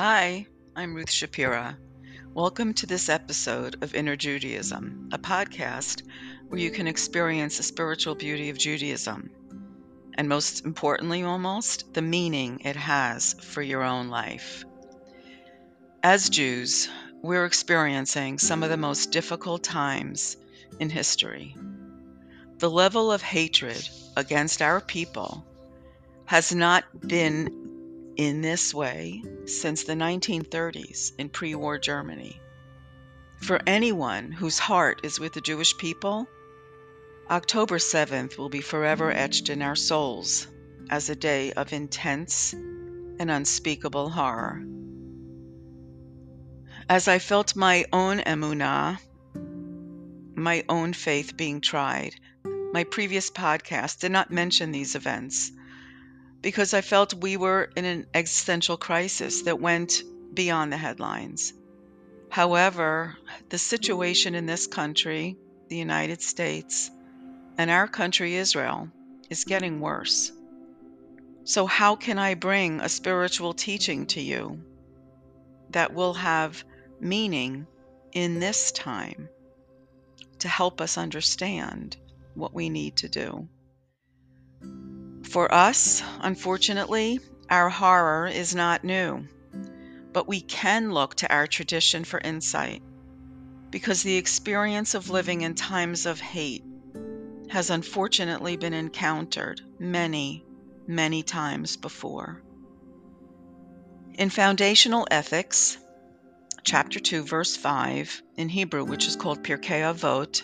Hi, I'm Ruth Shapira. Welcome to this episode of Inner Judaism, a podcast where you can experience the spiritual beauty of Judaism, and most importantly, almost, the meaning it has for your own life. As Jews, we're experiencing some of the most difficult times in history. The level of hatred against our people has not been in this way since the 1930s in pre war Germany. For anyone whose heart is with the Jewish people, October 7th will be forever etched in our souls as a day of intense and unspeakable horror. As I felt my own emunah, my own faith being tried, my previous podcast did not mention these events because I felt we were in an existential crisis that went beyond the headlines. However, the situation in this country, the United States, and our country, Israel, is getting worse. So, how can I bring a spiritual teaching to you that will have meaning in this time to help us understand what we need to do? For us, unfortunately, our horror is not new, but we can look to our tradition for insight because the experience of living in times of hate has unfortunately been encountered many, many times before. In Foundational Ethics, chapter 2, verse 5, in Hebrew, which is called Pirkei Avot,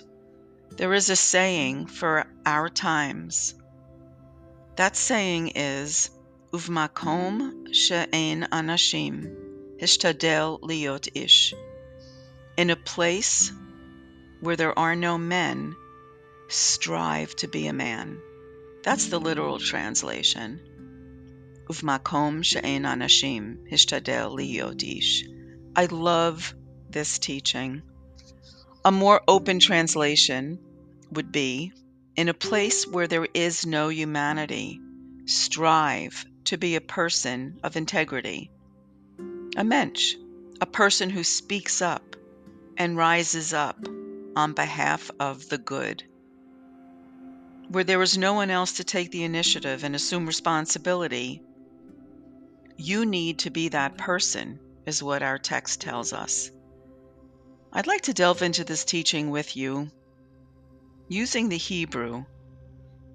there is a saying for our times that saying is, Uvmakom she'en anashim, hishtadel liot ish. In a place where there are no men, strive to be a man. That's the literal translation. Uvmakom she'en anashim, hishtadel liot ish. I love this teaching. A more open translation would be in a place where there is no humanity, strive to be a person of integrity. A mensch, a person who speaks up and rises up on behalf of the good. Where there is no one else to take the initiative and assume responsibility, you need to be that person, is what our text tells us. I'd like to delve into this teaching with you using the Hebrew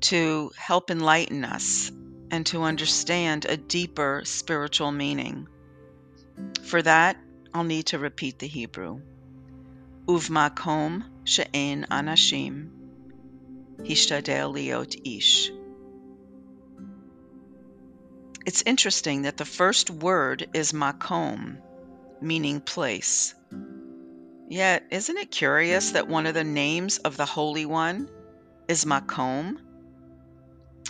to help enlighten us and to understand a deeper spiritual meaning. For that, I'll need to repeat the Hebrew. Uvmakom she'en anashim, hishtadel liot ish. It's interesting that the first word is makom, meaning place. Yet, isn't it curious that one of the names of the Holy One is Makom?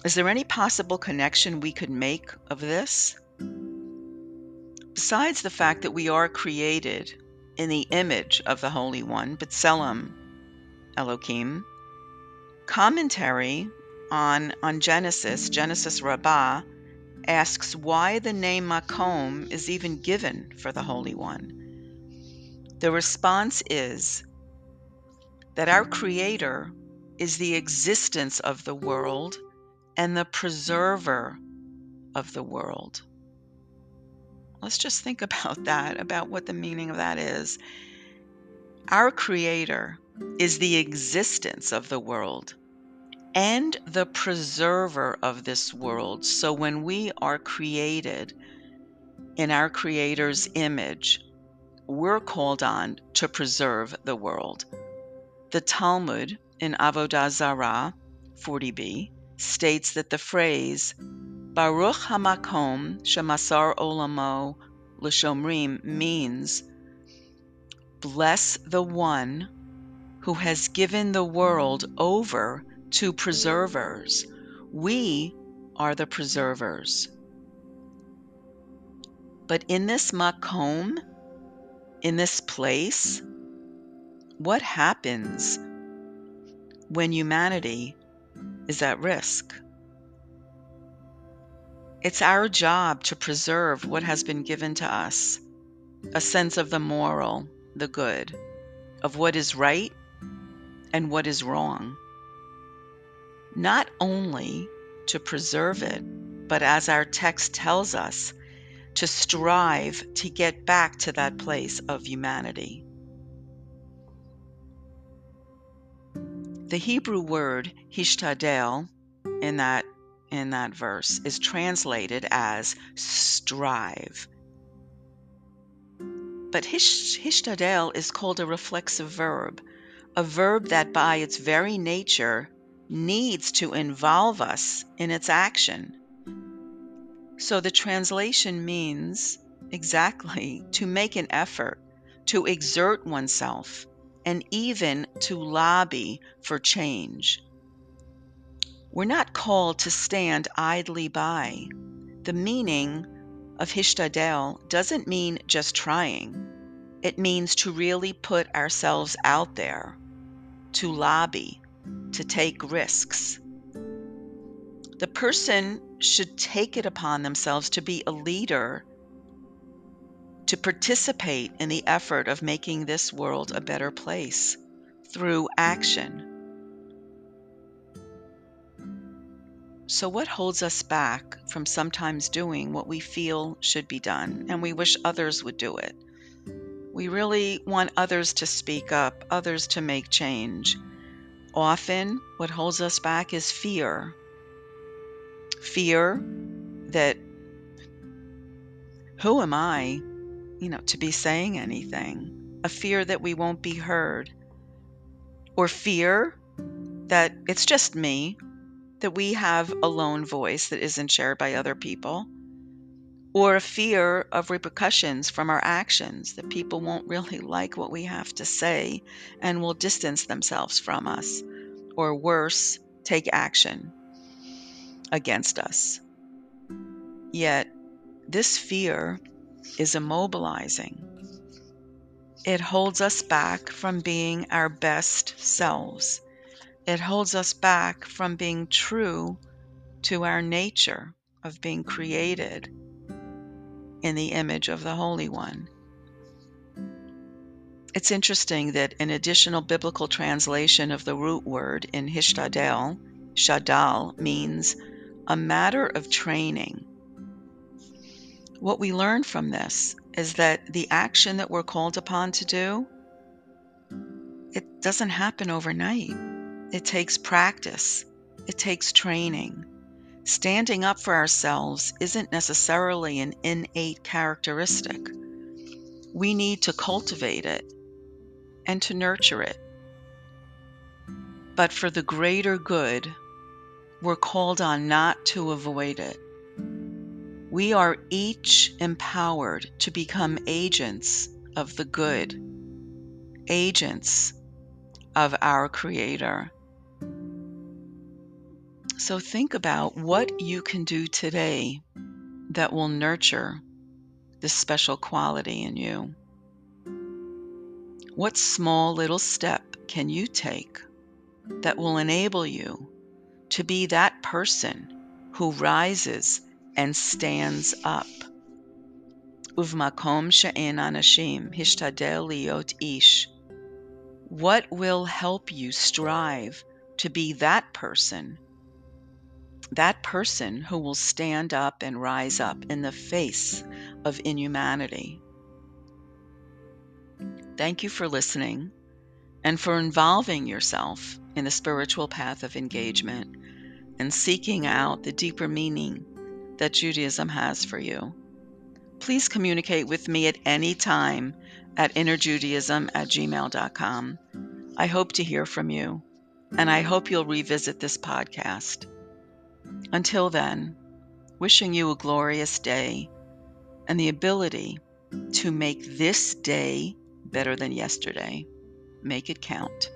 Is there any possible connection we could make of this? Besides the fact that we are created in the image of the Holy One, B'Tselem Elohim, commentary on, on Genesis, Genesis Rabbah, asks why the name Makom is even given for the Holy One. The response is that our Creator is the existence of the world and the preserver of the world. Let's just think about that, about what the meaning of that is. Our Creator is the existence of the world and the preserver of this world. So when we are created in our Creator's image, we're called on to preserve the world. The Talmud in Avodah Zarah 40b states that the phrase Baruch Hamakom Shemasar Olamo L'Shomrim means bless the one who has given the world over to preservers. We are the preservers. But in this makom, in this place, what happens when humanity is at risk? It's our job to preserve what has been given to us a sense of the moral, the good, of what is right and what is wrong. Not only to preserve it, but as our text tells us, to strive to get back to that place of humanity. The Hebrew word hishtadel in that in that verse is translated as strive. But hish, hishtadel is called a reflexive verb, a verb that by its very nature needs to involve us in its action. So the translation means exactly to make an effort, to exert oneself, and even to lobby for change. We're not called to stand idly by. The meaning of Hishtadel doesn't mean just trying, it means to really put ourselves out there, to lobby, to take risks. The person should take it upon themselves to be a leader, to participate in the effort of making this world a better place through action. So, what holds us back from sometimes doing what we feel should be done and we wish others would do it? We really want others to speak up, others to make change. Often, what holds us back is fear. Fear that who am I, you know, to be saying anything? A fear that we won't be heard. Or fear that it's just me, that we have a lone voice that isn't shared by other people, or a fear of repercussions from our actions, that people won't really like what we have to say and will distance themselves from us, or worse, take action against us. Yet, this fear is immobilizing. It holds us back from being our best selves it holds us back from being true to our nature of being created in the image of the Holy One. It's interesting that an additional biblical translation of the root word in Hishtadel, Shadal, means a matter of training. What we learn from this is that the action that we're called upon to do, it doesn't happen overnight. It takes practice, it takes training. Standing up for ourselves isn't necessarily an innate characteristic. We need to cultivate it and to nurture it. But for the greater good, we're called on not to avoid it. We are each empowered to become agents of the good, agents of our Creator. So think about what you can do today that will nurture this special quality in you. What small little step can you take that will enable you to be that person who rises and stands up? Uvmakom she'en anashim hishtadel liot ish. What will help you strive to be that person that person who will stand up and rise up in the face of inhumanity. Thank you for listening and for involving yourself in the spiritual path of engagement and seeking out the deeper meaning that Judaism has for you. Please communicate with me at any time at innerjudaism at gmail.com. I hope to hear from you, and I hope you'll revisit this podcast. Until then, wishing you a glorious day and the ability to make this day better than yesterday. Make it count.